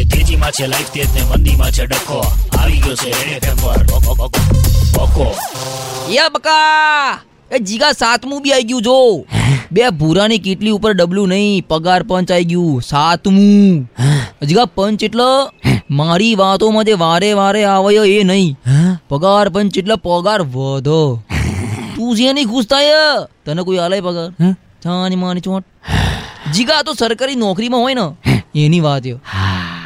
એ તેજીમાં છે લાઈફ તેજ ને મંદીમાં છે ડખો. આવી ગયો છે રેડ એફએમ પર. બકો, યા બકા એ જીગા સાતમું બી આવી ગયું જો. બે ભૂરાની કેટલી ઉપર ડબલું નહીં પગાર પંચ આવી ગયું. સાતમું. જીગા પંચ એટલે મારી વાતોમાં જે વારે વારે આવે એ નહીં. પગાર પંચ એટલે પગાર વધો. તું જે નહીં ખુશ થાય તને કોઈ આલે પગાર? છાની માની ચોટ. જીગા તો સરકારી નોકરીમાં હોય ને. એની વાત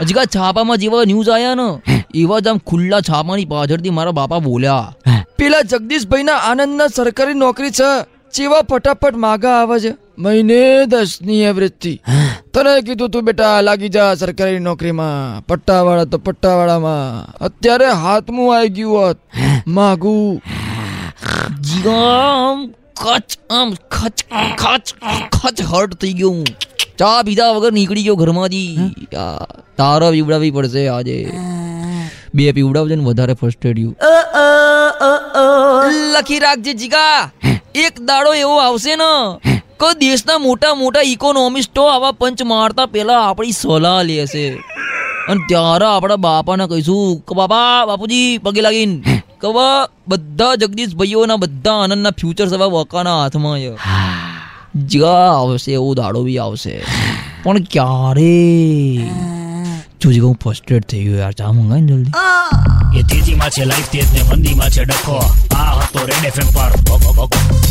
હજી કા છાપામાં જેવા ન્યૂઝ આયા ને એવા જ આમ ખુલ્લા છાપાની પાછળથી મારા બાપા બોલ્યા. પેલા જગદીશભાઈ ના આનંદ ના સરકારી નોકરી છે જેવા ફટાફટ માગા આવે છે. મહિને દસની એવરેજથી તને કીધું તું બેટા લાગી જા સરકારી નોકરીમાં. પટ્ટાવાળા તો પટ્ટાવાળામાં. અત્યારે હાથમું આવી ગયું હોત. માગુ. જીવામ કચ આમ ખચ ખચ ખચ હર્ટ થઈ ગયો હું. ચા પીધા વગર નીકળી ગયો ઘરમાંથી. તારા પીવડાવી પડશે આજે. બે પીવડાવજે ને વધારે ફ્રસ્ટ્રેટ લખી રાખજે જીગા. એક દાડો એવો આવશે ને. કે દેશના મોટા મોટા ઇકોનોમિસ્ટો આવા પંચ મારતા પહેલા આપણી સલાહ લેશે. અને ત્યારે આપણા બાપાને કહીશું કે બાપા બાપુજી પગે લાગીને. કે બધા જગદીશ ભાઈઓના બધા આનંદના ફ્યુચર હવે વકાના હાથમાં છે. જ્યાં આવશે એવો દાડો બી આવશે. પણ ક્યારે? જોજી હું ફ્રસ્ટ્રેટ થઈ ગયો યાર ચા મંગાય ને જલ્દી. એ તેજીમાં છે લાઈફ તેજ ને મંદીમાં છે ડખો. આ હતો રેડ એફએમ પર. બકો, બકો